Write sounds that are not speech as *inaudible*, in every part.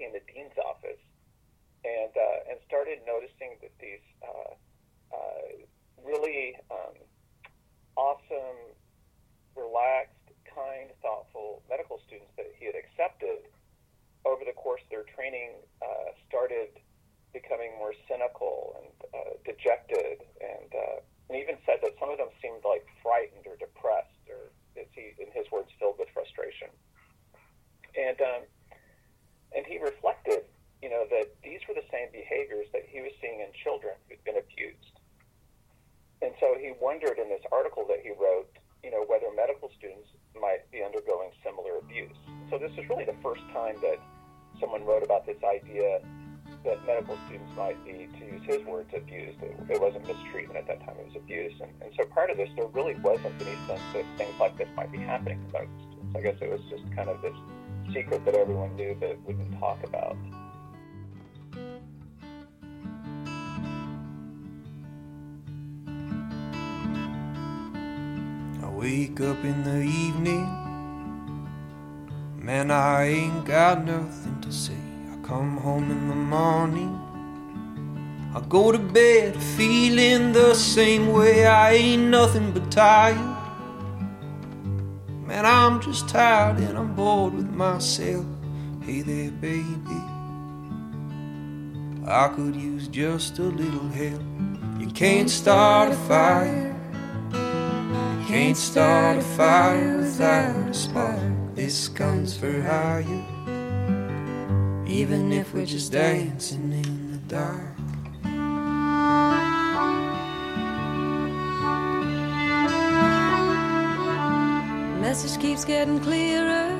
working in the dean's office and uh, and started noticing that these uh, uh, really um, awesome, relaxed, kind, thoughtful medical students that he had accepted over the course of their training uh, started becoming more cynical and uh, dejected, and uh, and even said that some of them seemed like frightened or depressed, or as he, in his words, filled with frustration. And um, and he reflected you know, that these were the same behaviors that he was seeing in children who'd been abused. And so he wondered in this article that he wrote, you know, whether medical students might be undergoing similar abuse. So this is really the first time that someone wrote about this idea that medical students might be, to use his words, abused. It, it wasn't mistreatment at that time, it was abuse. And, and so part of this, there really wasn't any sense that things like this might be happening to medical students. I guess it was just kind of this secret that everyone knew but wouldn't talk about. I wake up in the evening. Man, I ain't got nothing to say. I come home in the morning. I go to bed feeling the same way. I ain't nothing but tired. Man, I'm just tired and I'm bored with myself. Hey there, baby. I could use just a little help. You can't start a fire You can't start a fire without a spark. This comes for hire. Even if we're just dancing in the dark. Message keeps getting clearer.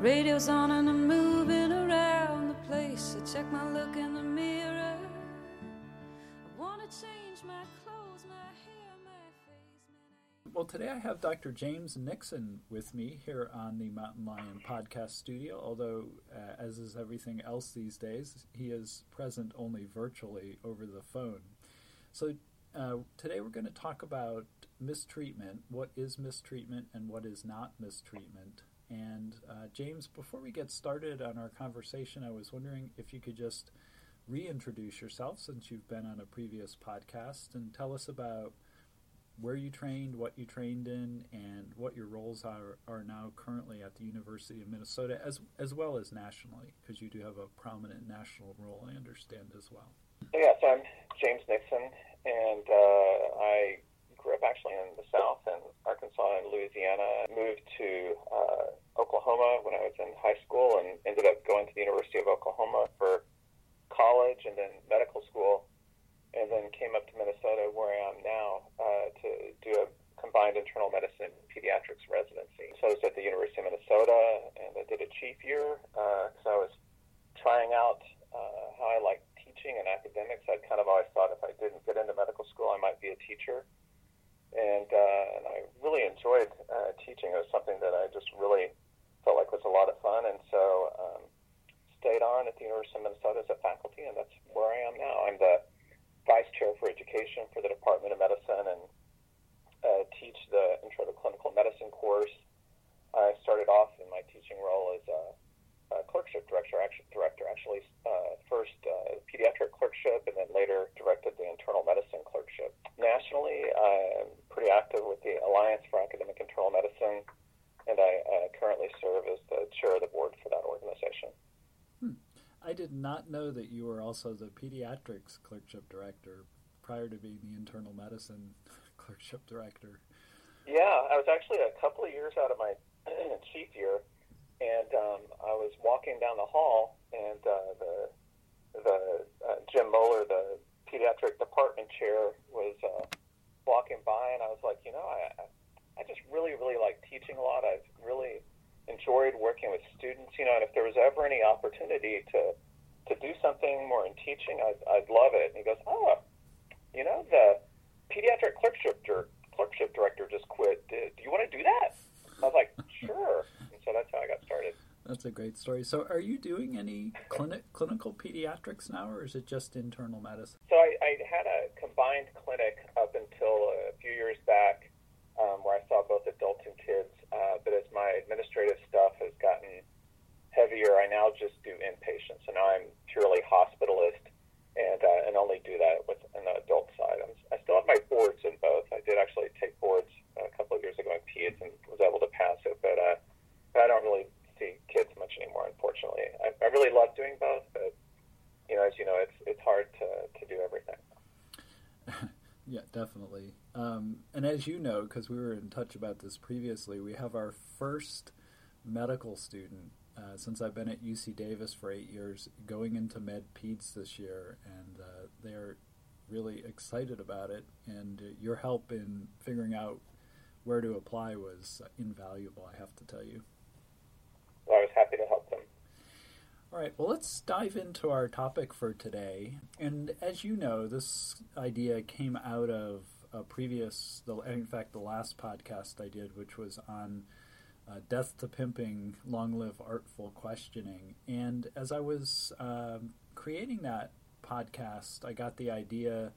Radio's on and I'm moving around the place. I check my look in the mirror. I wanna change my clothes, my hair, my face. well, today I have Dr. James Nixon with me here on the Mountain Lion podcast studio. Although, uh, as is everything else these days, he is present only virtually over the phone. So, uh, today we're going to talk about mistreatment what is mistreatment and what is not mistreatment. And, uh, James, before we get started on our conversation, I was wondering if you could just reintroduce yourself since you've been on a previous podcast and tell us about where you trained, what you trained in, and what your roles are, are now currently at the University of Minnesota, as as well as nationally, because you do have a prominent national role, I understand as well. Yes, I'm James Nixon, and uh, I grew up actually in the South in Arkansas and Louisiana. Moved to uh, Oklahoma when I was in high school, and ended up going to the University of Oklahoma for college and then medical school and then came up to Minnesota, where I am now, uh, to do a combined internal medicine pediatrics residency. So I was at the University of Minnesota, and I did a chief year because uh, I was trying out uh, how I like teaching and academics. I'd kind of always thought if I didn't get into medical school, I might be a teacher. And, uh, and I really enjoyed uh, teaching. It was something that I just really felt like was a lot of fun. And so um, stayed on at the University of Minnesota as a faculty, and that's where I am now. I'm the vice chair for education for the Department of Medicine and uh, teach the Intro to Clinical Medicine course. I started off in my teaching role as a, a clerkship director, actually, director actually uh, first uh, pediatric clerkship and then later directed the internal medicine clerkship. Nationally, I'm pretty active with the Alliance for Academic Internal Medicine, and I uh, currently serve as the chair of the board for that organization. I did not know that you were also the pediatrics clerkship director prior to being the internal medicine *laughs* clerkship director. Yeah, I was actually a couple of years out of my *clears throat* chief year, and um, I was walking down the hall, and uh, the the uh, Jim Moeller, the pediatric department chair, was uh, walking by, and I was like, you know, I I just really really like teaching a lot. I've really enjoyed working with students, you know, and if there was ever any opportunity to to do something more in teaching, I'd, I'd love it. And he goes, oh, you know, the pediatric clerkship clerkship director just quit. Do, do you want to do that? I was like, sure. So that's how I got started. That's a great story. So, are you doing any clinic, clinical pediatrics now, or is it just internal medicine? So, I, I had a combined clinic up until a few years back um, where I saw both adults and kids. Uh, but as my administrative stuff has gotten heavier, I now just do about doing both, but you know, as you know, it's it's hard to to do everything. yeah, definitely. Um, and as you know, because we were in touch about this previously, we have our first medical student uh, since I've been at UC Davis for eight years, going into Med Peds this year, and uh, they're really excited about it. And uh, your help in figuring out where to apply was invaluable, I have to tell you. Well, I was happy to help them. All right, well, let's dive into our topic for today. And as you know, this idea came out of a previous, in fact, the last podcast I did, which was on uh, Death to Pimping, Long Live Artful Questioning. And as I was um, creating that podcast, I got the idea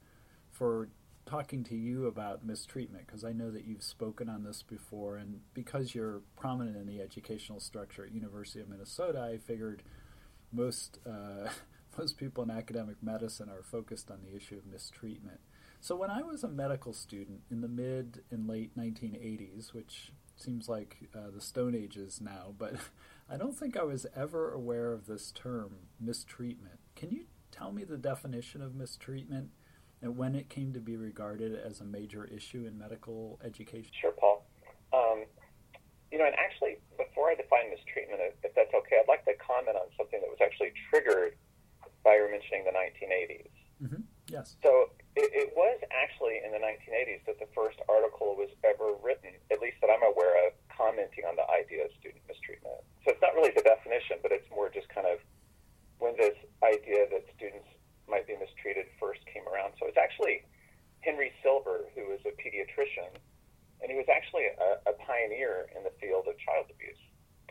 for talking to you about mistreatment because I know that you've spoken on this before, and because you're prominent in the educational structure at University of Minnesota, I figured most uh, *laughs* most people in academic medicine are focused on the issue of mistreatment. So when I was a medical student in the mid and late 1980s, which seems like uh, the Stone Ages now, but *laughs* I don't think I was ever aware of this term, mistreatment. Can you tell me the definition of mistreatment and when it came to be regarded as a major issue in medical education? Sure, Paul. Um, you know, and actually, before I define mistreatment, if, if that's okay, I'd like to comment on something that was actually triggered by your mentioning the 1980s. Mm-hmm. Yes. So it, it was actually in the 1980s that the first article was ever written, at least that I'm aware of, commenting on the idea of student mistreatment. So it's not really the definition, but it's more just kind of when this idea that students might be mistreated first came around. So it's actually Henry Silver, who was a pediatrician, and he was actually a, a pioneer in the field of child abuse.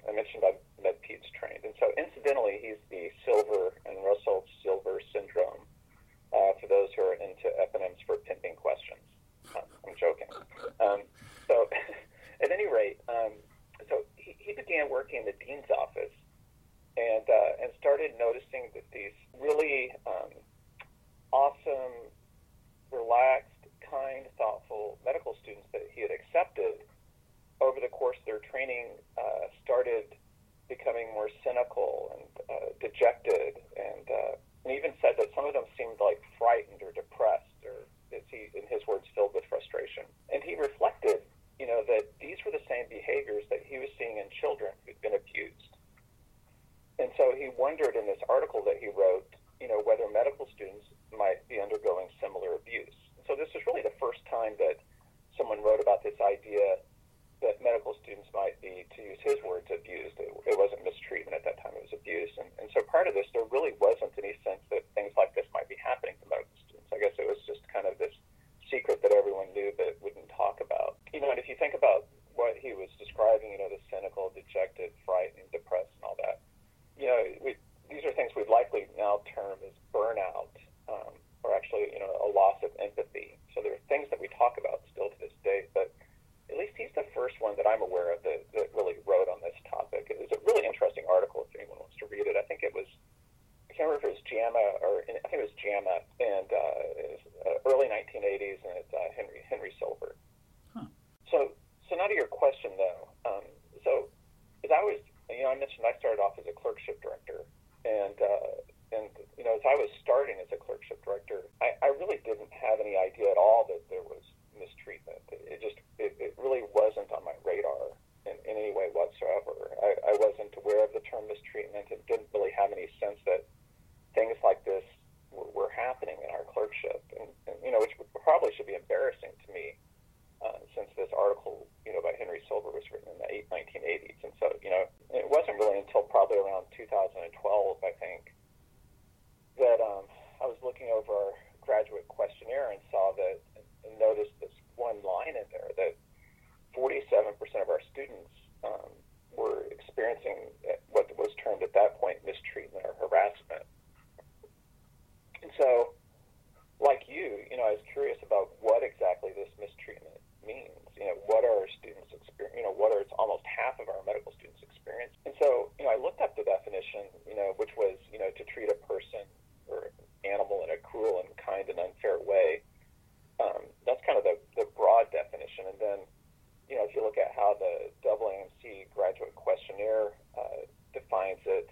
I mentioned I'm MedPeds trained, and so incidentally, he's the Silver and Russell Silver syndrome uh, for those who are into eponyms for pimping questions. I'm joking. Um, so, *laughs* at any rate, um, so he, he began working in the dean's office and uh, and started noticing that these really um, awesome, relaxed, kind, thoughtful medical students that he had accepted over the course of their training uh, started becoming more cynical and uh, dejected and uh, and even said that some of them seemed like frightened or depressed, or as he, in his words, filled with frustration. And he reflected, you know, that these were the same behaviors that he was seeing in children who'd been abused. And so he wondered in this article that he wrote, you know, whether medical students might be undergoing similar abuse. So this is really the first time that someone wrote about this idea that medical students might be, to use his words, abused. It, it wasn't mistreatment at that time, it was abuse. And, and so part of this, there really wasn't any sense that things like this might be happening to medical students. I guess it was just kind of this secret that everyone knew but wouldn't talk about. You know, and if you think about what he was describing, you know, the cynical, dejected, frightened, depressed, and all that, you know, we, these are things we'd likely now term as burnout, um, or actually, you know, a loss of empathy. So there are things that we talk about still to this day, but at least he's the first one that I'm aware of that, that really wrote on this topic. It was a really interesting article if anyone wants to read it. I think it was, I can't remember if it was JAMA or I think it was JAMA and uh, it was, uh, early 1980s, and it's uh, Henry Henry Silver. Huh. So, so now to your question though. Um, so, as I was, you know, I mentioned I started off as a clerkship director, and uh, and you know, as I was starting as a clerkship director, I, I really didn't have any idea at all that there was mistreatment. It just it, it really wasn't on my radar in, in any way whatsoever. I, I wasn't aware of the term mistreatment and didn't really have any sense that things like this were, were happening in our clerkship, and, and you know, which probably should be embarrassing to me. Uh, since this article, you know, by Henry Silver was written in the 1980s, and so you know, it wasn't really until probably around 2012, I think, that um, I was looking over our graduate questionnaire and saw that noticed this one line in there that 47% of our students um, were experiencing what was termed at that point mistreatment or harassment. And so, like you, you know, I was curious about what exactly this mistreatment means. You know, what are our students experience? You know, what are it's almost half of our medical students experience. And so, you know, I looked up the definition, you know, which was, you know, to treat a person or animal in a cruel and kind and unfair way. Um, that's kind of the, the broad definition. And then, you know, if you look at how the AAMC graduate questionnaire uh, defines it,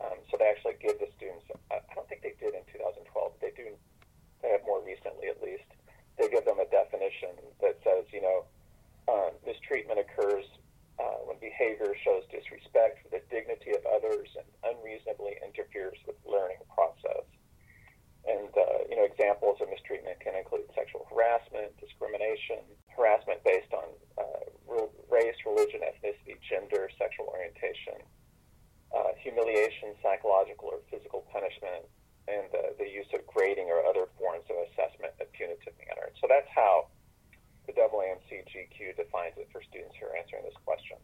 um, so they actually give humiliation, psychological or physical punishment, and the, the use of grading or other forms of assessment in a punitive manner. So that's how the AAMC GQ defines it for students who are answering this question.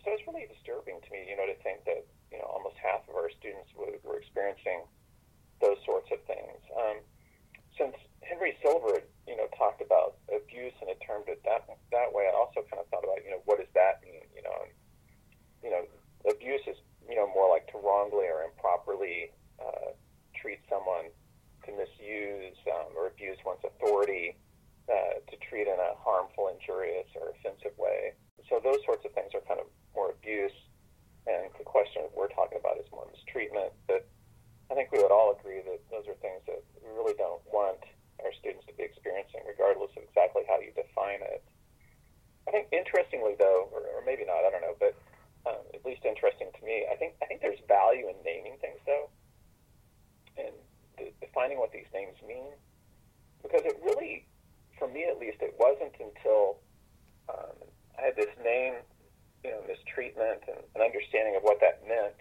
So it's really disturbing to me, you know, to think that you know almost half of our students were, were experiencing those sorts of things. Um, since Henry Silver, you know, talked about abuse and it termed it that that way, I also kind of thought about, you know, what does that mean? You know, and, you know, abuse is, you know, more like to wrongly or improperly uh, treat someone, to misuse um, or abuse one's authority, uh, to treat in a harmful, or offensive way. So those sorts of things are kind of more abuse, and the question we're talking about is more mistreatment. But I think we would all agree that those are things that we really don't want our students to be experiencing, regardless of exactly how you define it. I think, interestingly, though, or, or maybe not, I don't know, but um, at least interesting to me, I think I think there's value in naming things, though, and de- defining what these names mean, because it really, for me at least, it wasn't until um, I had this name, you know, mistreatment, and an understanding of what that meant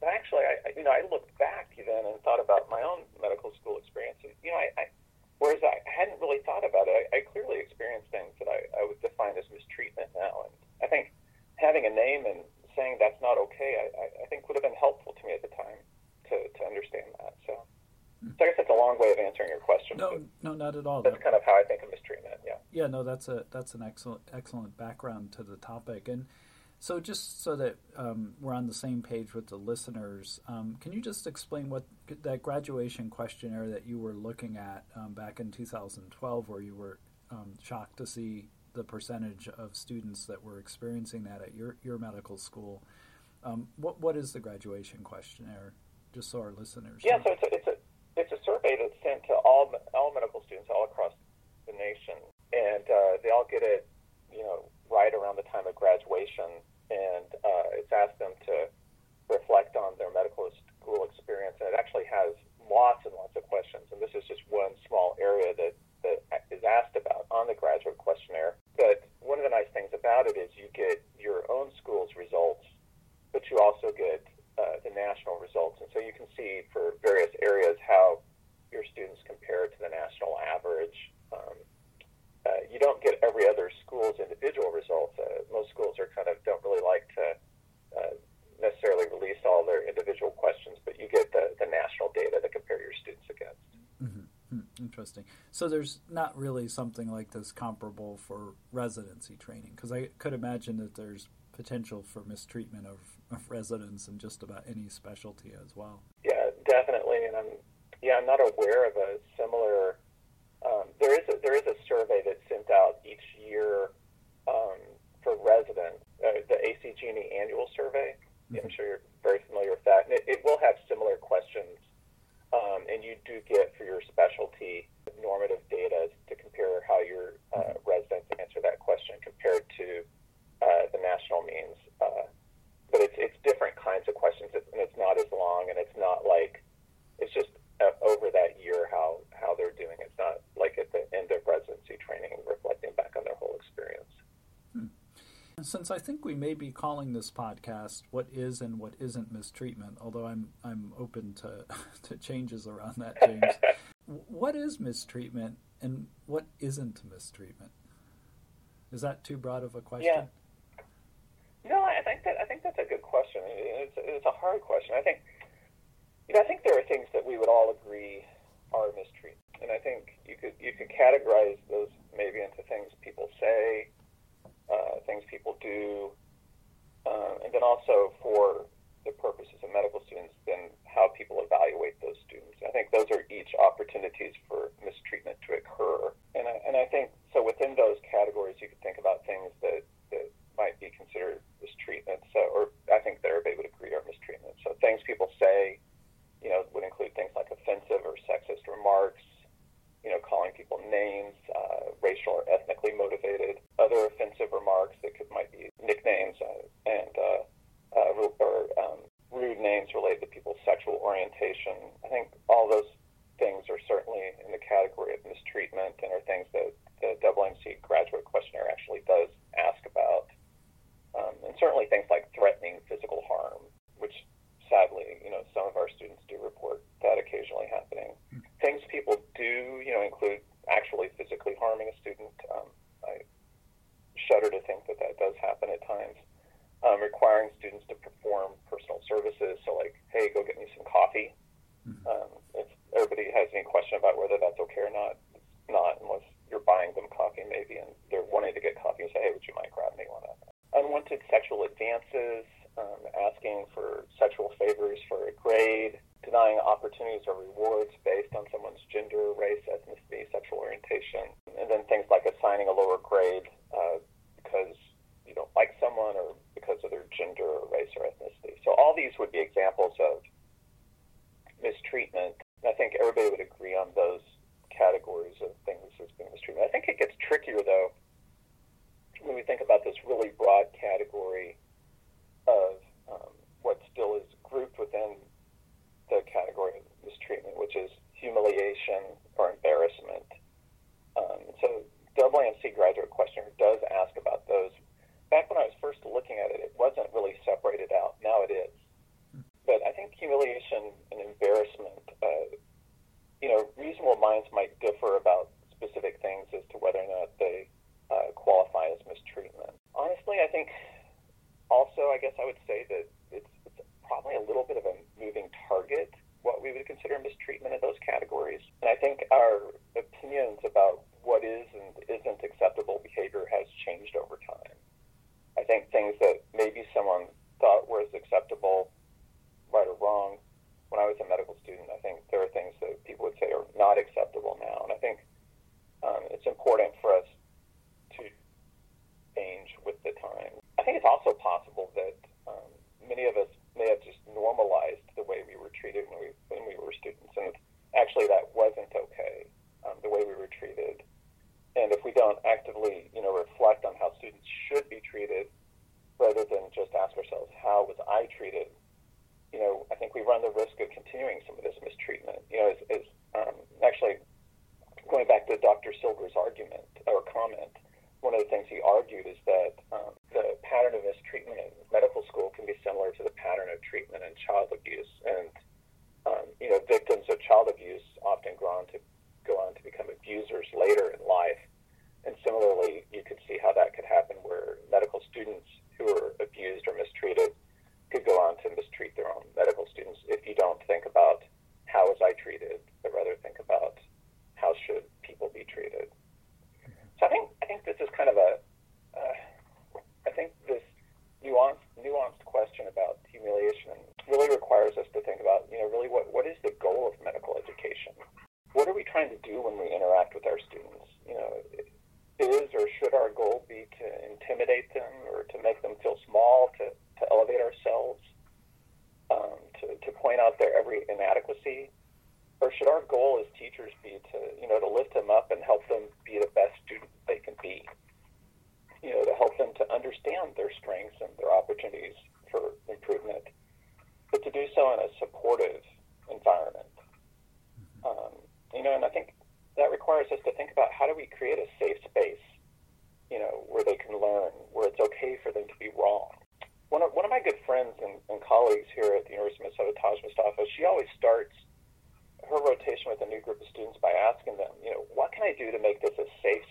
but actually, I, you know, I looked back then and thought about my own medical school experience. And, you know, I, I whereas I hadn't really thought about it, I, I clearly experienced things that I, I would define as mistreatment now. And I think having a name and saying that's not okay, I, I think would have been helpful to me at the time to, to understand that. So, so I guess that's a long way of answering your question. No, no, not at all. That's kind of how I think of mistreatment. Yeah. Yeah, no, that's a that's an excellent excellent background to the topic and. So, just so that um, we're on the same page with the listeners, um, can you just explain what that graduation questionnaire that you were looking at um, back in 2012, where you were um, shocked to see the percentage of students that were experiencing that at your, your medical school? Um, what what is the graduation questionnaire? Just so our listeners. Yeah, know. so it's a, it's a it's a survey that's sent to all all medical students all across the nation, and uh, they all get it, you know right around the time of graduation, and uh, it's asked them to reflect on their medical school experience. And it actually has lots and lots of questions, and this is just one small area that, that is asked about on the graduate questionnaire. But one of the nice things about it is you get your own school's results, but you also get uh, the national results. And so you can see for various areas how your students compare to the national average. Um, uh, you don't get every other school's individual results. Uh, most schools are kind of don't really like to uh, necessarily release all their individual questions, but you get the, the national data to compare your students against. Mm-hmm. Interesting. So there's not really something like this comparable for residency training, because I could imagine that there's potential for mistreatment of, of residents in just about any specialty as well. Yeah, definitely. And I'm yeah, I'm not aware of a similar um, there is a, there is a survey that's sent out each year um, for residents, uh, the ACGME annual survey. Mm-hmm. I'm sure you're very familiar with that. And it, it will have similar questions, um, and you do get for your specialty normative data to compare how your uh, mm-hmm. residents answer that question compared to uh, the national means. Uh, but it's it's different kinds of questions, and it's not as long, and it's not like it's just uh, over that year how how they're doing. It's not like at the end of residency training, reflecting back on their whole experience. Hmm. Since I think we may be calling this podcast "What Is and What Isn't Mistreatment," although I'm I'm open to *laughs* to changes around that, James. what is mistreatment and what isn't mistreatment? Is that too broad of a question? Yeah. No, I think that I think that's a good question. It's it's a hard question. I think you know, I think there are things that we would all agree are mistreatment, and I think you could you could categorize those maybe into things people say, uh, things people do, uh, and then also for the purposes of medical students, then how people evaluate those students. I think those are each opportunities for mistreatment to occur, and I, and I think so. Within those categories, you could think about things that that might be considered mistreatment. So, or I think everybody would agree are mistreatment. So, things people say you know, would include things like offensive or sexist remarks, you know, calling people names, uh, racial or ethnically motivated, other offensive remarks that could might be nicknames uh, and uh, uh, or um, rude names related to people's sexual orientation. I think all those things are certainly in the category of mistreatment and are things that the AAMC graduate questionnaire actually does ask about. Um, and certainly things like threatening physical harm, which that occasionally happening. Things people do, you know, include actually physically harming a student. Um, I shudder to think that that does happen at times. Um, requiring students to perform personal services, so like, hey, go get me some coffee. Mm-hmm. Um, if everybody has any question about whether that's okay or not, it's not unless you're buying them coffee maybe and they're wanting to get coffee and say, hey, would you mind grabbing me one of Unwanted sexual advances, um, asking for sexual favors for a grade, denying opportunities or rewards based on someone's gender, race, ethnicity, sexual orientation, and then things like assigning a lower grade uh, because you don't like someone or because of their gender or race or ethnicity. So all these would be examples of mistreatment. I think everybody would agree on those categories of things as being mistreatment. I think it gets trickier though when we think about this really broad category of um, what still is grouped within the category of mistreatment, which is humiliation or embarrassment. Um, so AAMC graduate questionnaire does ask about those. Back when I was first looking at it, it wasn't really separated out. Now it is. But I think humiliation and embarrassment, uh, you know, reasonable minds might differ about specific things as to whether or not they uh, qualify as mistreatment. Honestly, I think also, I guess I would say that it's, it's probably a little bit of a moving target, what we would consider mistreatment in those categories. And I think our opinions about what is and isn't acceptable behavior has changed over time. I think things that maybe someone thought were as acceptable, right or wrong, when I was a medical student, I think there are things that people would say are not acceptable now. And I think um, it's important for us to change with the time. I think it's also possible that um, many of us may have just normalized the way we were treated when we when we were students, and actually that wasn't okay. Um, the way we were treated, and if we don't actively, you know, reflect on how students should be treated, rather than just ask ourselves, how was I treated? You know, I think we run the risk of continuing some of this mistreatment. You know, as, as um, actually going back to Dr. Silver's argument or comment, one of the things he argued is that um, the pattern of mistreatment in medical school can be similar to the pattern of treatment in child abuse. And, um, you know, victims of child abuse often go on to go on to become abusers later in life. And similarly, you could see how that could happen where medical students who are abused or mistreated could go on to mistreat their own medical students if you don't think about how was I treated, but rather think about how should people be treated. So I think I think this is kind of a uh, I think this nuanced nuanced question about humiliation really requires us to think about you know really what what is the goal of medical education? What are we trying to do when we interact with our students? You know, is or should our goal be to intimidate them or to make them feel small, to, to elevate ourselves, um, to, to point out their every inadequacy? Or should our goal as teachers be to, you know, to lift them up and help them be the best student they can be? You know, to help them to understand their strengths and their opportunities for improvement, but to do so in a supportive environment. Um, you know, and I think that requires us to think about how do we create a safe space, you know, where they can learn, where it's okay for them to be wrong. One of, one of my good friends and, and colleagues here at the University of Minnesota, Taj Mustafa, she always starts her rotation with a new group of students by asking them, you know, what can I do to make this a safe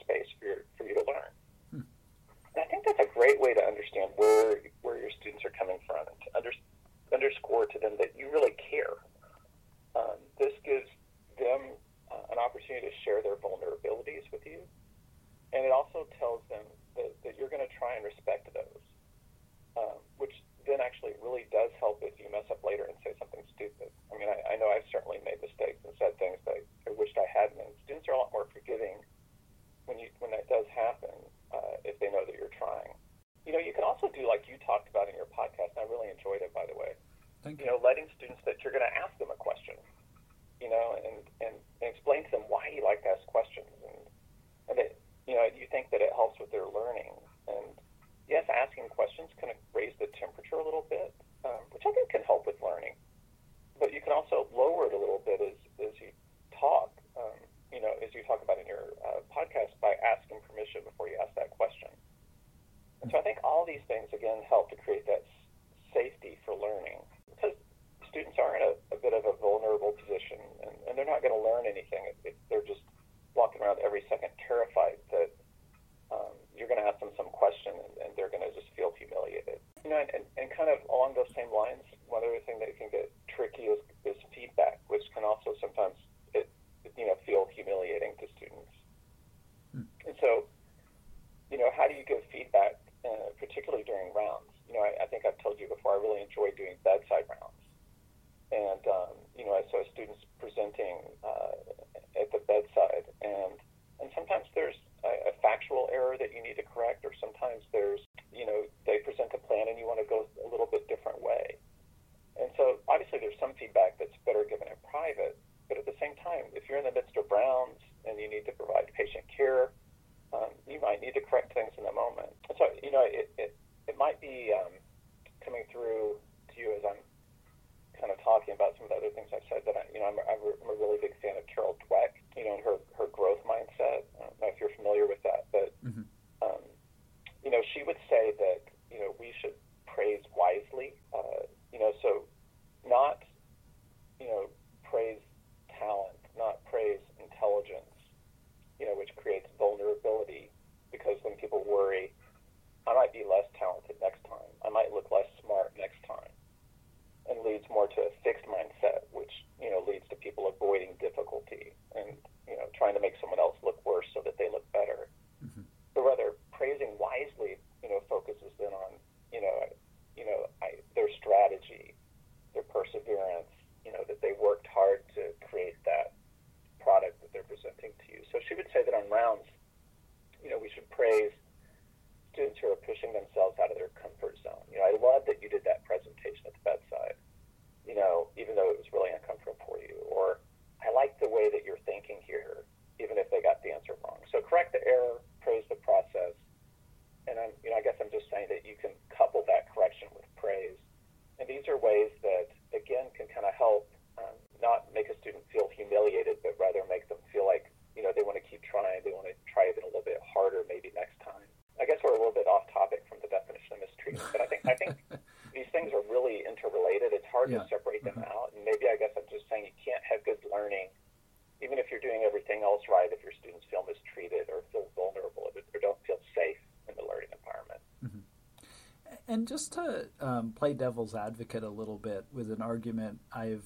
Just to um, play devil's advocate a little bit with an argument I've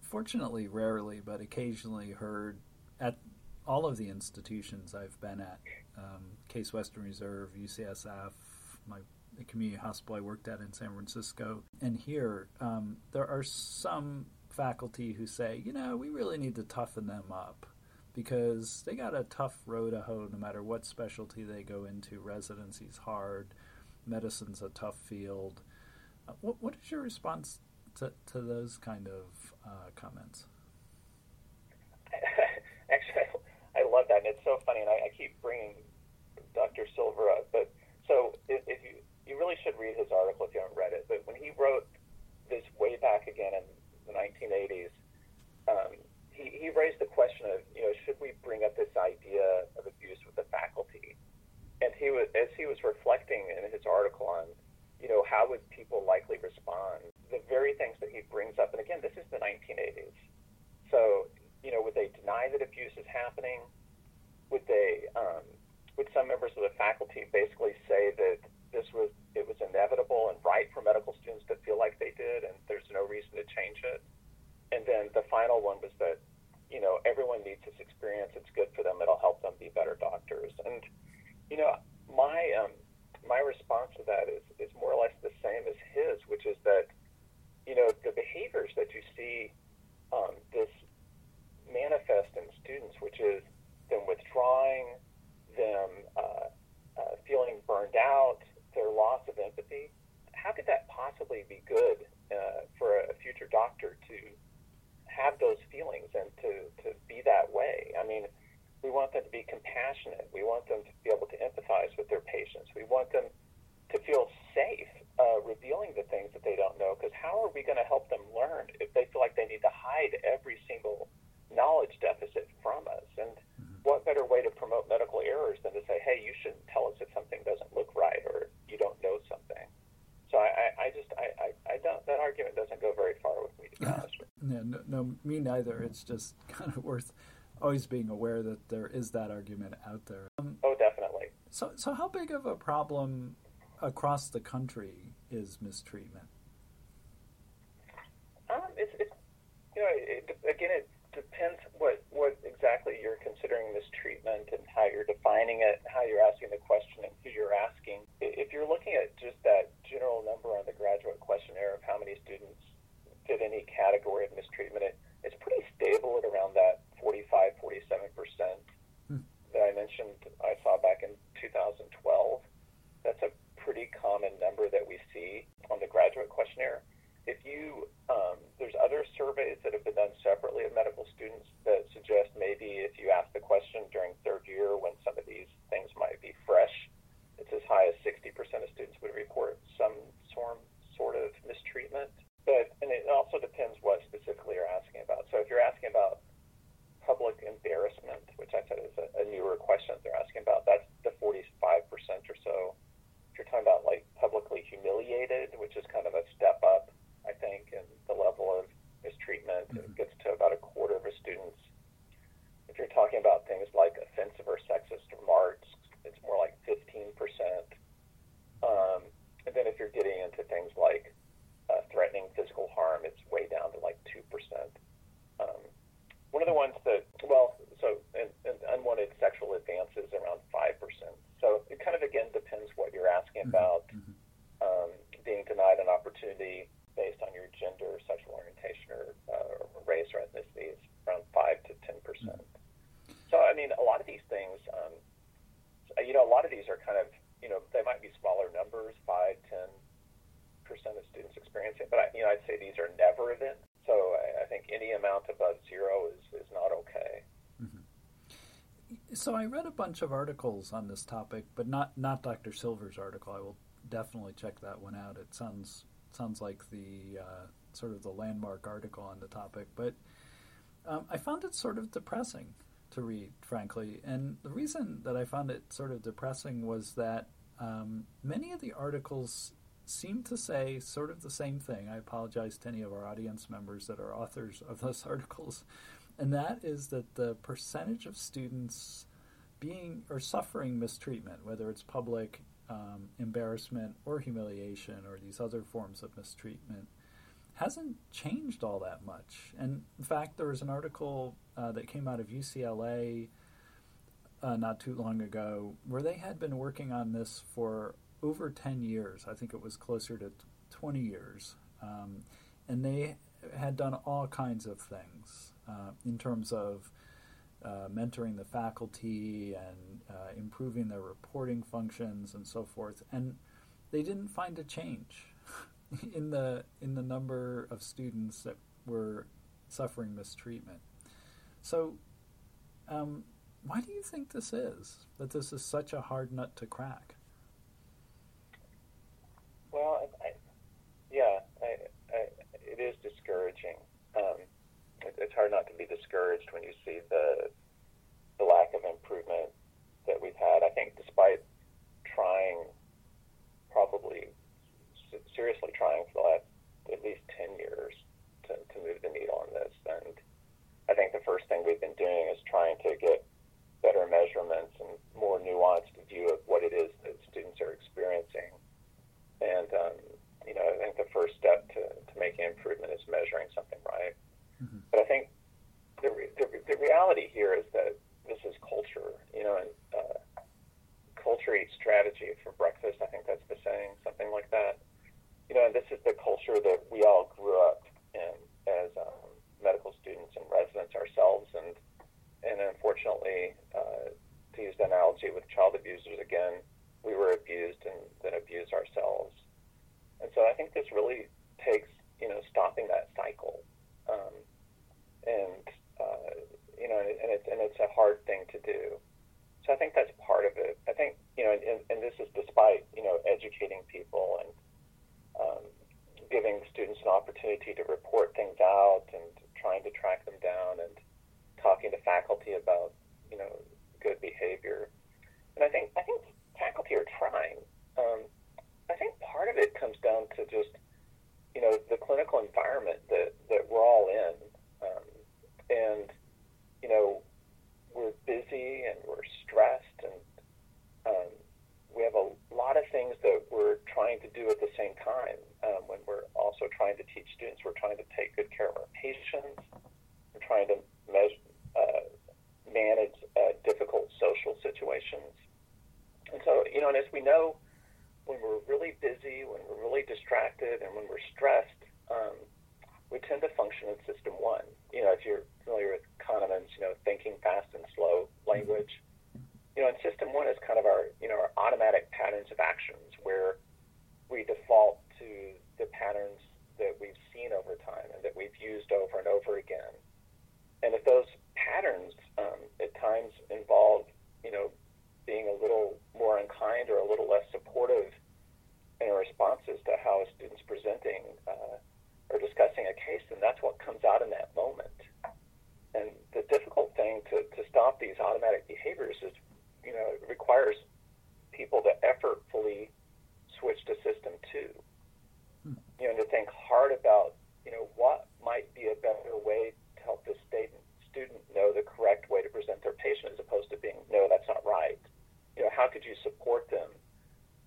fortunately rarely but occasionally heard at all of the institutions I've been at. Um, Case Western Reserve, UCSF, my the community hospital I worked at in San Francisco, and here um, there are some faculty who say, you know, we really need to toughen them up because they got a tough row to hoe no matter what specialty they go into. Residency's hard, medicine's a tough field. Uh, what, what is your response to, to those kind of uh, comments? Actually, I love that, and it's so funny, and I, I keep bringing Dr. Silver up. But so if, if you you really should read his article if you haven't read it. But when he wrote this way back again in the 1980s, um, he, he raised the question of you know should we bring up this idea of abuse with the faculty? And he was as he was reflecting in his article on you know people likely respond, the very things that he brings up. And again, this is the 1980s. So you know would they deny that abuse is happening? Would they um, would some members of the faculty basically say that this was it was inevitable and right for medical students to feel like they did, and there's no reason to change it. And then the final one was that you know everyone needs this experience. It's good for them. It'll help them be better doctors. And you know my um, my response to that is is more or less the same as his, which is that you know the behaviors that you see um, this manifest in students, which is them withdrawing, them uh, uh, feeling burned out, their loss of empathy. How could that possibly be good uh, for a future doctor to have those feelings and to, to be that way? I mean, we want them to be compassionate. We want them to be able to empathize with their patients. We want them to feel safe uh, revealing the things that they don't know. Because how are we going to help them learn if they feel like they need to hide every single knowledge deficit from us? And what better way to promote medical errors than to say, hey, you shouldn't tell us if something doesn't look right or you don't know something. So I, I, I just I, I, I, don't that argument doesn't go very far with me to be honest. yeah, no, no, me neither. It's just *laughs* kind of worth always being aware that there is that argument out there. Um, oh, definitely. So so how big of a problem across the country is mistreatment? Um, it's, it's you know it, again it depends what what exactly you're considering mistreatment and how you're defining it, how you're asking the question, So I read a bunch of articles on this topic, but not not Dr. Silver's article. I will definitely check that one out. It sounds sounds like the uh, sort of the landmark article on the topic, but um, I found it sort of depressing to read, frankly. And the reason that I found it sort of depressing was that um, many of the articles seem to say sort of the same thing. I apologize to any of our audience members that are authors of those *laughs* articles, and that is that the percentage of students being or suffering mistreatment, whether it's public um, embarrassment or humiliation or these other forms of mistreatment, hasn't changed all that much. And in fact, there was an article uh, that came out of UCLA uh, not too long ago where they had been working on this for over 10 years. I think it was closer to 20 years. Um, and they had done all kinds of things uh, in terms of uh, mentoring the faculty and uh, improving their reporting functions and so forth. And they didn't find a change *laughs* in the in the number of students that were suffering mistreatment. So, um, why do you think this is? That this is such a hard nut to crack? Well, I, I, yeah, I, I, it is discouraging. Um, it, it's hard not to be discouraged when you see the the lack of improvement that we've had. I think, despite trying, probably s- seriously trying for the last at least ten years to, to move the needle on this, and I think the first thing we've been doing is trying to get better measurements and more nuanced view of what it is that students are experiencing. And um, you know, I think the first step to, to making improvement is measuring something right. Mhm. But I think the, re- the the reality here is that this is culture. You know, and uh, culture eats strategy for breakfast. I think that's the saying, something like that. You know, and this is the culture that we all grew up in as um, medical students and residents ourselves, and and unfortunately, uh, to use the analogy with child abusers again, we were abused and then abused ourselves. And so I think this really takes, you know, stopping that cycle. Um, and, uh, you know, and it's, and it's a hard thing to do. So I think that's part of it. I think, you know, and, and this is despite, you know, educating people and um, giving students an opportunity to report things out and trying to track them down and talking to faculty about, you know, good behavior. And I think I think faculty are trying. Um, I think part of it comes down to just, you know, the clinical environment that, that we're all in. Um, and, you know, we're busy and we're stressed and um, we have a lot of things that we're trying to do at the same time um, when we're also trying to teach students. We're trying to take good care of our patients. We're trying to measure, uh, manage uh, difficult social situations. And so, you know, and as we know, when we're really busy, when we're really distracted, and when we're stressed, um, we tend to function in system one. You know, if you're familiar with Kahneman's, you know, thinking fast and slow language, you know, and system one is kind of our, you know, our automatic patterns of actions where we default to the patterns that we've seen over time and that we've used over and over again. And if those patterns um, at times involve, you know, being a little more unkind or a little less supportive in responses to how a student's presenting uh, or discussing a case, then that's what comes out in that moment. And the difficult thing to, to stop these automatic behaviors is, you know, it requires people to effortfully switch to system two. You know, to think hard about, you know, what might be a better way to help the student student know the correct way to present their patient as opposed to being, no, that's not right. You know, how could you support them?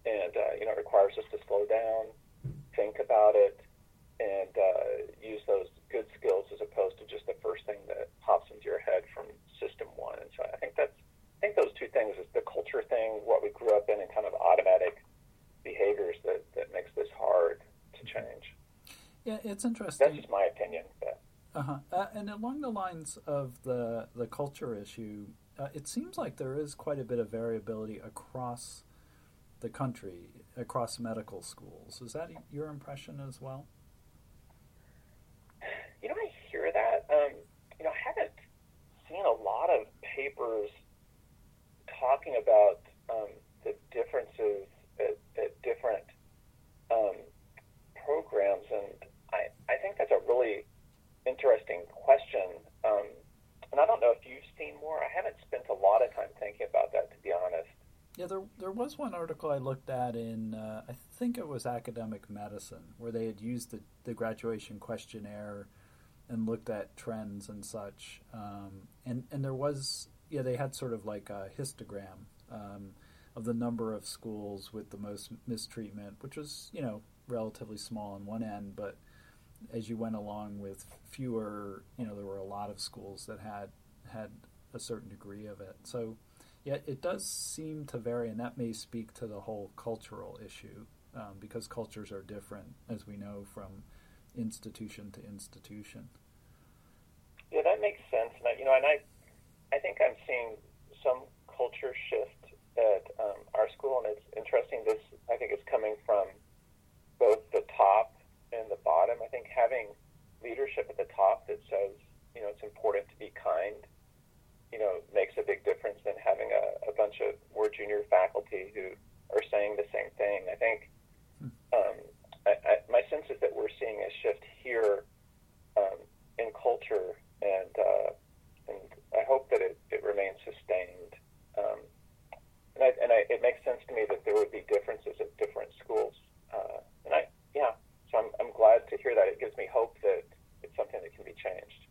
And, uh, you know, it requires us to slow down, think about it, and uh, use those good skills as opposed to just the first thing that pops into your head from system one. And so I think that's, I think those two things is the culture thing, what we grew up in, and kind of automatic behaviors that, that makes this hard to change. Yeah, it's interesting. That's just my opinion. But. Uh-huh. Uh, and along the lines of the the culture issue, uh, it seems like there is quite a bit of variability across the country, across medical schools. Is that your impression as well? You know, I hear that. Um, you know, I haven't seen a lot of papers talking about um, the differences at, at different um, programs, and I, I think that's a really interesting question. Um, and I don't know if you've seen more. I haven't spent a lot of time thinking about that, to be honest. Yeah, there there was one article I looked at in uh, I think it was academic medicine where they had used the, the graduation questionnaire and looked at trends and such. Um, and and there was yeah they had sort of like a histogram um, of the number of schools with the most mistreatment, which was you know relatively small on one end, but as you went along with fewer, you know, there were a lot of schools that had had a certain degree of it. So, yeah, it does seem to vary, and that may speak to the whole cultural issue um, because cultures are different, as we know from institution to institution. Yeah, that makes sense. And I, you know, and I, I think I'm seeing some culture shift at um, our school, and it's interesting. This I think is coming from both the top and the bottom. I think having leadership at the top that says, you know, it's important to be kind, you know, makes a big difference than having a, a bunch of more junior faculty who are saying the same thing. I think um, I, I, my sense is that we're seeing a shift here um, in culture, and uh, and I hope that it, it remains sustained. Um, and I, and I, it makes sense to me that there would be differences at different schools. Uh, and I, yeah, so I'm, I'm glad to hear that. It gives me hope that it's something that can be changed.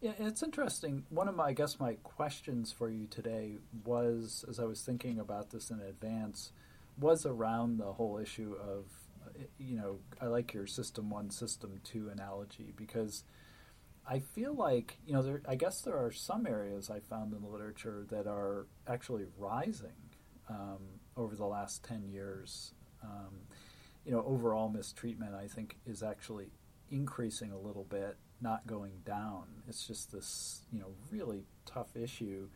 Yeah, it's interesting. One of my, I guess, my questions for you today was, as I was thinking about this in advance, was around the whole issue of, you know, I like your system one, system two analogy because I feel like, you know, there, I guess there are some areas I found in the literature that are actually rising um, over the last 10 years. Um, you know, overall mistreatment, I think, is actually increasing a little bit, not going down. It's just this, you know, really tough issue.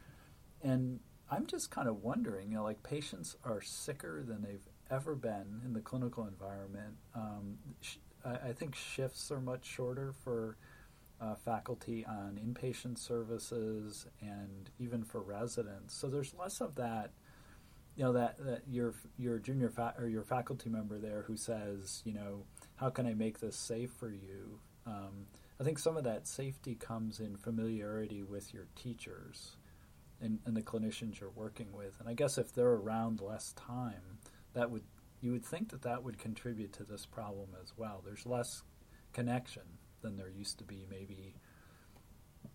And I'm just kind of wondering, you know, like patients are sicker than they've ever been in the clinical environment. Um, sh- I, I, think shifts are much shorter for uh, faculty on inpatient services and even for residents. So there's less of that you know that, that your your junior fa- or your faculty member there who says, you know, how can I make this safe for you? Um, I think some of that safety comes in familiarity with your teachers and, and the clinicians you're working with. And I guess if they're around less time, that would you would think that that would contribute to this problem as well. There's less connection than there used to be maybe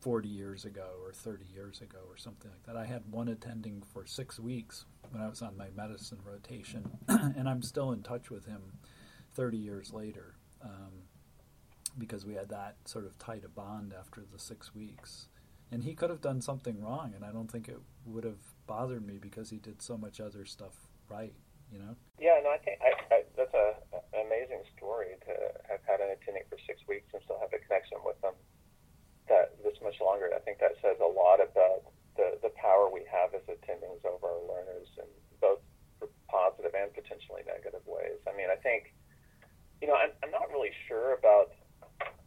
40 years ago or 30 years ago or something like that. I had one attending for six weeks when I was on my medicine rotation, *clears throat* and I'm still in touch with him 30 years later um, because we had that sort of tight a bond after the six weeks. And he could have done something wrong, and I don't think it would have bothered me because he did so much other stuff right, you know? Yeah, no, I think I, I, that's a, an amazing story to have had an attendant for six weeks and still have a connection with them that this much longer. I think that says a lot about the, the power we have as attendings over our learners in both positive and potentially negative ways. I mean, I think, you know, I'm, I'm not really sure about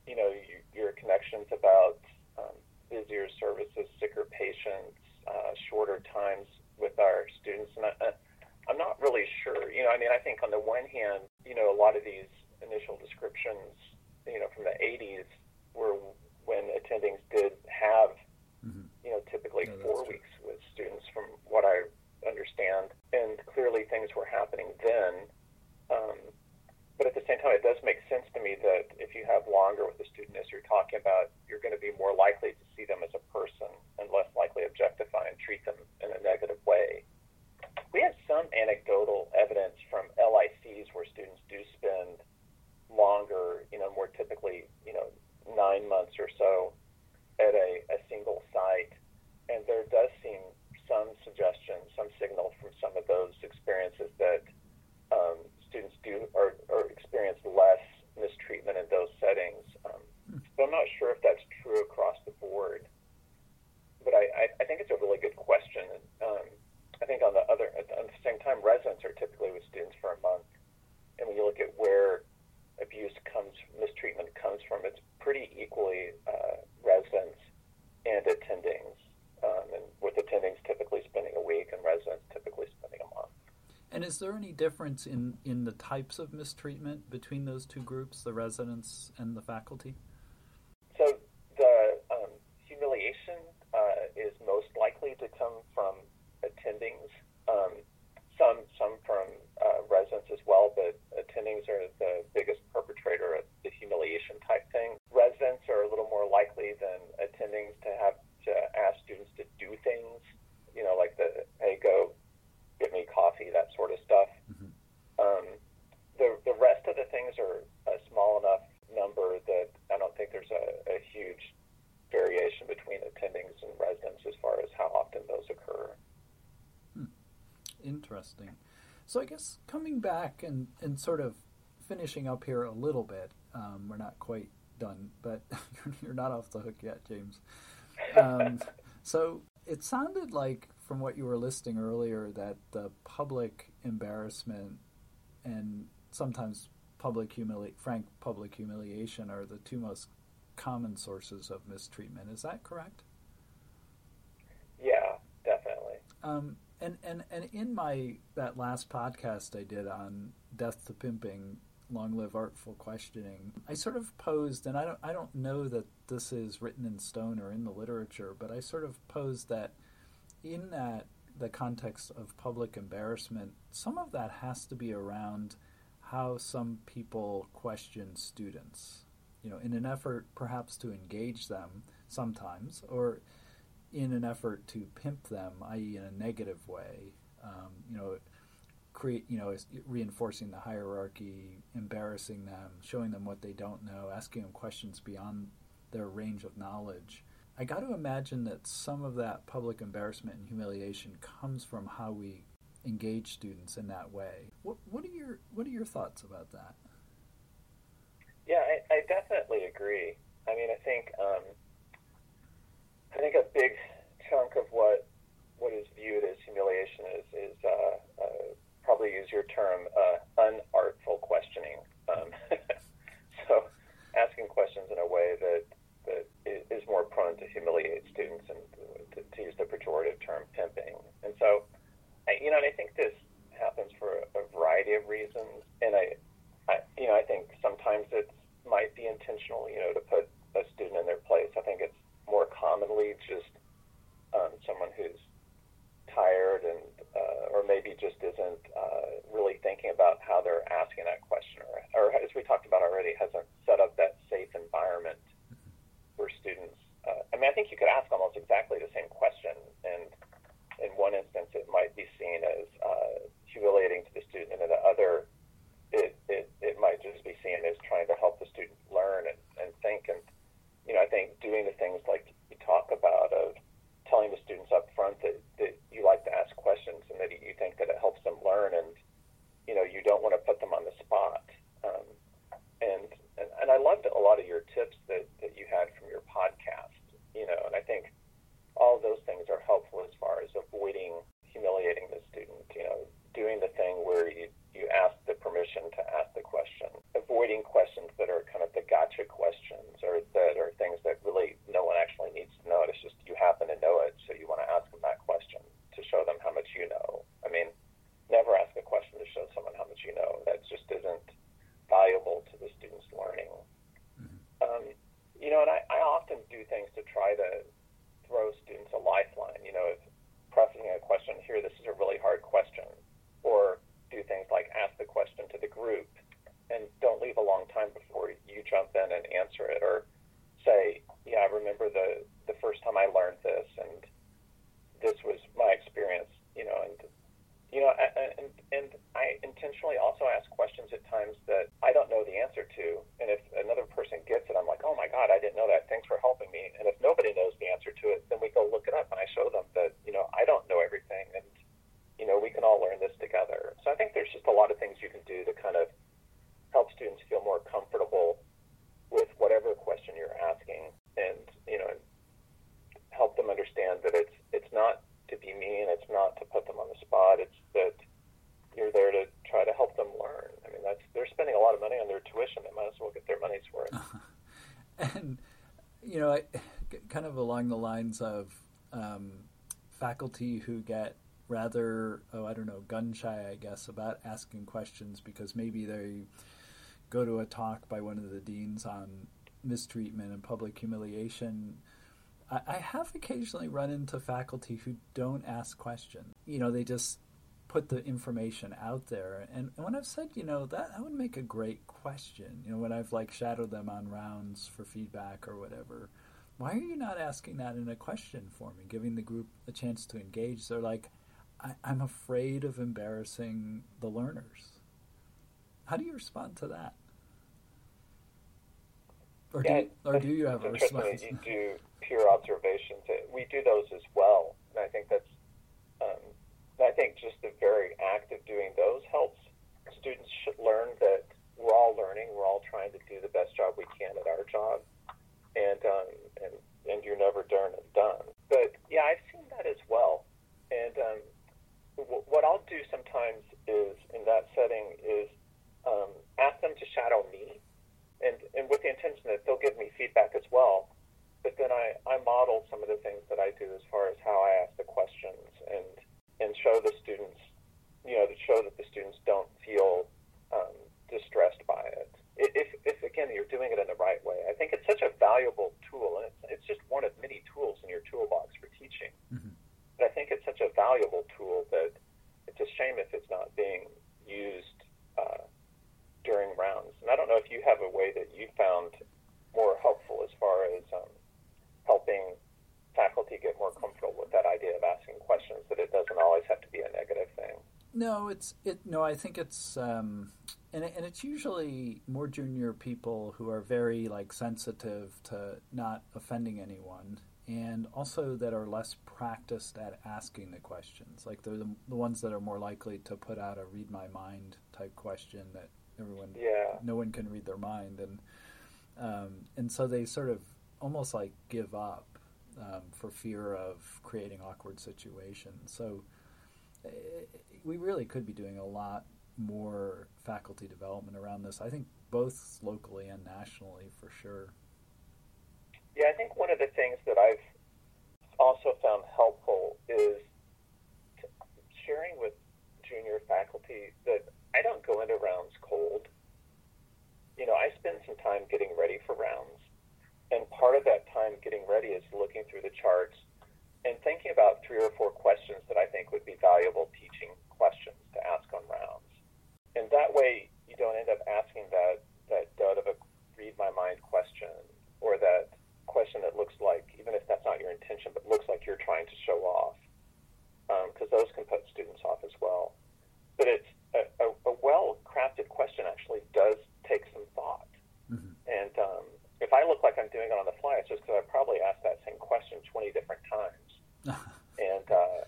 you, know, your connections about um, busier services, sicker patients, uh, shorter times with our students. And I, I'm not really sure. You know, I mean, I think on the one hand, you know, a lot of these initial descriptions, you know, from the 80s were when attendings did have, mm-hmm. you know, typically no, four true. weeks with students from what I understand. And clearly things were happening then. Um, but at the same time, it does make sense to me that if you have longer with a student, as you're talking about, you're going to be more likely to see them as a person and less likely to objectify and treat them in a negative way. We have some anecdotal evidence from LICs where students do spend longer, you know, more typically, you know, nine months or so at a, a single site. And there does seem some suggestion, some signal from some of those experiences that um, students do or, or experience less mistreatment in those settings. Um, so I'm not sure if that's true across the board, but I, I, think it's a really good question. Um, I think on the other at the same time, residents are typically with students for a month, and when you look at where abuse comes, mistreatment comes from, it's pretty equally uh, residents and attendings, um, and with attendings typically spending a week and residents typically spending. And is there any difference in, in the types of mistreatment between those two groups, the residents and the faculty? So the um, humiliation uh, is most likely to come from attendings, um, some some from uh, residents as well, but attendings are the biggest perpetrator of the humiliation type thing. Residents are a little more likely than attendings to have to ask students to do things, you know, like the hey go get me coffee, that sort of stuff. Mm-hmm. Um, the the rest of the things are a small enough number that I don't think there's a, a huge variation between attendings and residents as far as how often those occur. Hmm. Interesting. So I guess coming back and, and sort of finishing up here a little bit, um, we're not quite done, but *laughs* you're not off the hook yet, James. Um, *laughs* so it sounded like from what you were listing earlier that the public embarrassment and sometimes public humili- frank public humiliation are the two most common sources of mistreatment. Is that correct? Yeah, definitely. Um, and, and and in my that last podcast I did on death to pimping, long live artful questioning, I sort of posed, and I don't I don't know that this is written in stone or in the literature, but I sort of posed that in that the context of public embarrassment, some of that has to be around how some people question students. You know, in an effort perhaps to engage them sometimes, or in an effort to pimp them, i.e., in a negative way. Um, you know, create, you know, reinforcing the hierarchy, embarrassing them, showing them what they don't know, asking them questions beyond their range of knowledge. I got to imagine that some of that public embarrassment and humiliation comes from how we engage students in that way. What, what are your What are your thoughts about that? Yeah, I, I definitely agree. I mean, I think um, I think a big chunk of what what is viewed as humiliation is is uh, uh, probably use your term uh, unartful questioning. Um, *laughs* so asking questions in a way that that is more prone to humiliate students and to, to use the pejorative term pimping. And so, you know, and I think this happens for a, a variety of reasons. And I, I, you know, I think sometimes it might be intentional, you know, to put a student in their place. I think it's more commonly just um, someone who's tired and uh, or maybe just isn't uh, really thinking about how they're asking that question or, or as we talked about already hasn't set up that safe environment for students. Uh, I mean, I think you could ask almost exactly the same question, and in one instance, it might be seen as uh, humiliating to the student, and in the other, it, it, it might just be seen as trying to help the student learn and, and think. And, you know, I think doing the things like you talk about of telling the students up front that, that you like to ask questions and that you think that it helps them learn and, you know, you don't want to put them on the spot. Um, and and, and I loved a lot of your tips that, that you had you know, and I think all those things are helpful as far as avoiding humiliating the student, you know, doing the thing where you, you ask the permission to ask the question, avoiding questions that are kind of the gotcha questions or do things to try to throw students a lifeline. You know, if pressing a question here, this is a really hard question, or do things like ask the question to the group and don't leave a long time before you jump in and answer it, or say, yeah, I remember the the first time I learned this, and this was my experience. You know, and you know, and, and I intentionally also ask questions at times that I don't know the answer to. And if another person gets it, I'm like, oh my God, I didn't know that. Thanks for helping me. And if nobody knows the answer to it, then we go look it up and I show them that, you know, I don't know everything and, you know, we can all learn this together. So I think there's just a lot of things you can do to kind of help students feel more comfortable with whatever question you're asking and, you know, help them understand that it's, it's not to be mean. It's not to put them on the spot. It's that you're there to try to help them learn. I mean, that's they're spending a lot of money on their tuition. They might as well get their money's worth. *laughs* and you know, I, kind of along the lines of um, faculty who get rather, oh, I don't know, gun shy, I guess, about asking questions because maybe they go to a talk by one of the deans on mistreatment and public humiliation I, have occasionally run into faculty who don't ask questions. You know, they just put the information out there. And, and, when I've said, you know, that, that would make a great question, you know, when I've like shadowed them on rounds for feedback or whatever, why are you not asking that in a question form and giving the group a chance to engage? They're like, I, I'm afraid of embarrassing the learners. How do you respond to that? Or, do, you, or do you have a response? You do peer observations. We do those as well, and I think that's. Um, I think just the very act of doing those helps students should learn that we're all learning. We're all trying to do the best job we can at our job, and um, and and you're never done and done. But yeah, I've seen that as well. And um, what I'll do sometimes is in that setting is um, ask them to shadow me, and and with the intention that they'll give me feedback as well but then I, I model some of the things that I do as far as how I ask the questions and and show the students, you know, to show that the students don't feel um, distressed by it. If, if again you're doing it in the right way, I think it's such a valuable tool, and it's, it's just one of many tools in your toolbox for teaching. Mm-hmm. But I think it's such a valuable tool that it's a shame if it's not being used uh, during rounds. And I don't know if you have a way that you found more helpful as far as um, helping faculty get more comfortable with that idea of asking questions that it doesn't always have to be a negative thing. No, it's it. No, I think it's um, and and it's usually more junior people who are very like sensitive to not offending anyone, and also that are less practiced at asking the questions. Like they're the, the ones that are more likely to put out a read my mind type question that everyone, yeah, no one can read their mind, and um, and so they sort of almost like give up um, for fear of creating awkward situations. So uh, we really could be doing a lot more faculty development around this. I think both locally and nationally for sure. Yeah, I think one of the things that I've also found helpful is sharing with junior faculty that I don't go into rounds cold. You know, I spend some time getting ready for rounds and part of that time getting ready is looking through the charts and thinking about three or four questions that I think would be valuable teaching questions to ask on rounds. And that way, you don't end up asking that, dud of a read my mind question or that question that looks like, even if that's not your intention, but looks like you're trying to show off, because um, those can put students off as well. But it's a, a, a well crafted question actually does take some thought. Mm-hmm. And um, if I look like I'm doing it on the fly, it's just because I probably asked that same question 20 different times. and uh,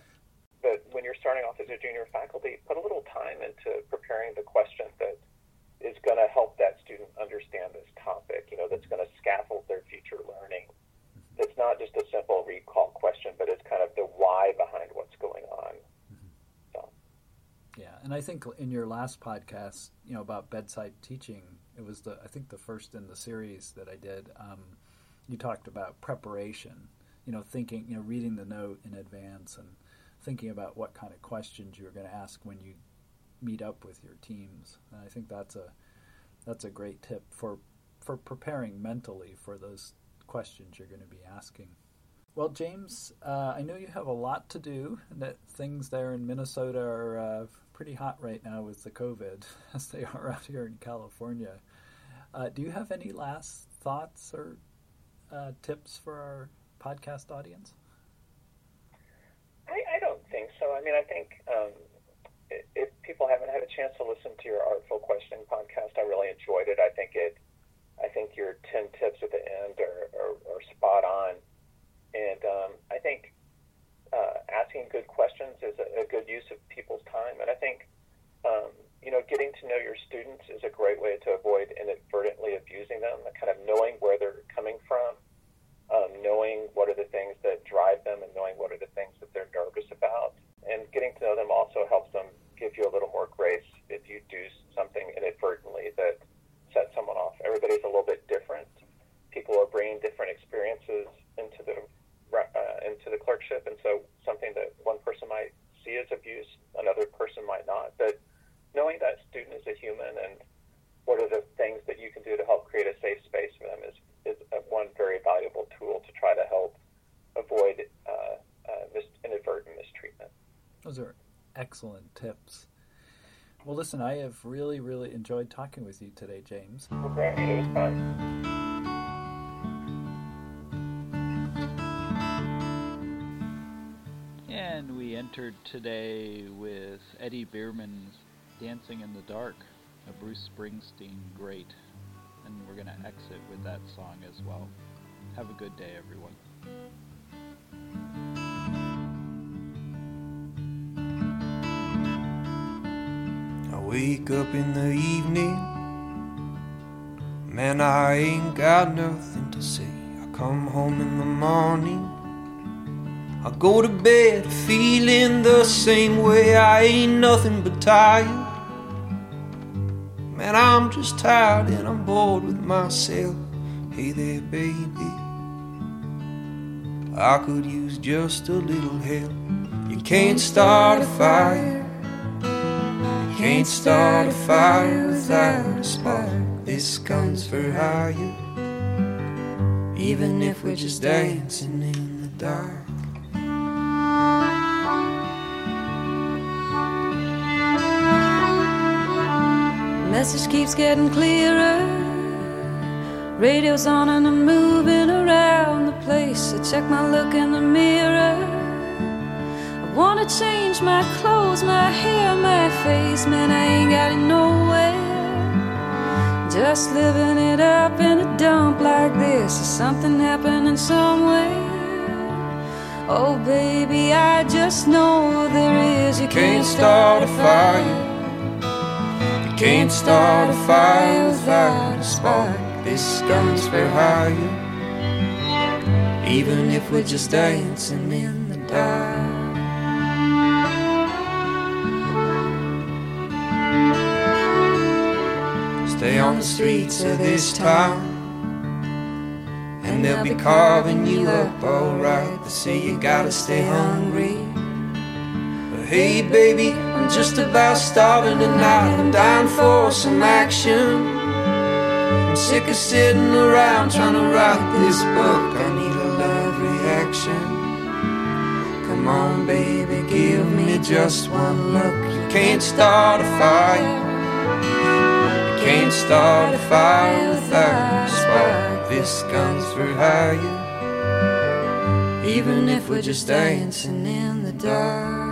but when you're starting off as a junior faculty, put a little time into preparing the question that is going to help that student understand this topic. You know, that's going to scaffold their future learning. Mm-hmm. It's not just a simple recall question, but it's kind of the why behind what's going on. Mm-hmm. So. Yeah, and I in your last podcast, you know, about bedside teaching, it was the I think the first in the series that I did. Um, you talked about preparation. You know, thinking, you know, reading the note in advance and thinking about what kind of questions you're going to ask when you meet up with your teams. And I think that's a that's a great tip for for preparing mentally for those questions you're going to be asking. Well, James, uh, I know you have a lot to do, and that things there in Minnesota are uh, pretty hot right now with the COVID, *laughs* as they are out here in California. Uh, do you have any last thoughts or uh, tips for our podcast audience? I, I, don't think so. I mean, I think um, if people haven't had a chance to listen to your Artful Question podcast, I really enjoyed it. I think it, I think your ten tips at the end are, are, are spot on, and um, I think uh, asking good questions is a, a, good use of people's time. And I think um, you know, getting to know your students is a great way to avoid abusing them. Kind of knowing where they're coming from, um, knowing what are the things that drive them, and knowing what are the things that they're nervous about, and getting to know them also helps them give you a little more grace if you do something inadvertently that sets someone off. Everybody's a little bit different. People are bringing different experiences into the uh, into the clerkship, and so something that one person might see as abuse, another person might not. But knowing that student is a human and what are the things that you can do to help create a safe space for them is, is one very valuable tool to try to help avoid uh, uh, mis- inadvertent mistreatment. Those are tips. Well, listen, I have really, really enjoyed talking with you today, James. Fun. And we entered today with Eddie Bierman's Dancing in the Dark, a Bruce Springsteen great. And we're going to exit with that song as well. Have a good day, everyone. Wake up in the evening. Man, I ain't got nothing to say. I come home in the morning. I go to bed feeling the same way. I ain't nothing but tired. Man, I'm just tired and I'm bored with myself. Hey there, baby. I could use just a little help. You can't start a fire. Can't start a fire without a spark. This gun's for hire. Even if we're just dancing in the dark. Message keeps getting clearer. Radio's on and I'm moving around the place. I check my look in the mirror. Wanna change my clothes, my hair, my face. Man, I ain't got it nowhere. Just living it up in a dump like this. Is something happening somewhere? Oh, baby, I just know there is. You can't, start a fire. You can't start a fire without a spark. This gun's for hire. Even if we're just dancing in the dark. Stay on the streets of this town. And they'll be carving you up alright. They say you gotta stay hungry. But hey, baby, I'm just about starving tonight. I'm dying for some action. I'm sick of sitting around trying to write this book. I need a love reaction. Come on, baby, give me just one look. You can't start a fire. Can't start a fire without a spark. This gun's for hire. Even if we're just dancing in the dark.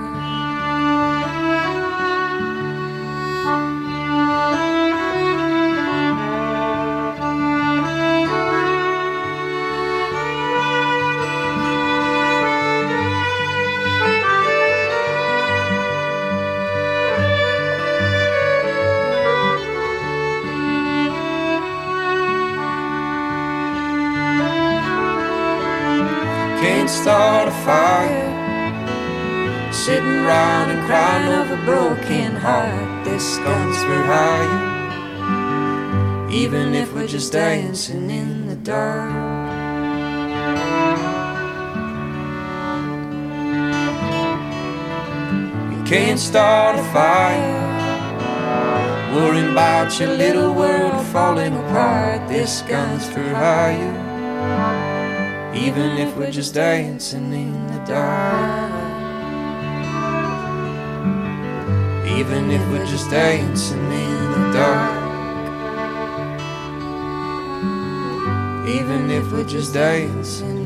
Sitting round and crying over broken heart. This gun's for hire. Even if we're just dancing in the dark. Can't start a fire. Worrying about your little world falling apart. This gun's for hire. Even if we're just dancing in the dark. Even if we're just dancing in the dark. Even if we're just dancing.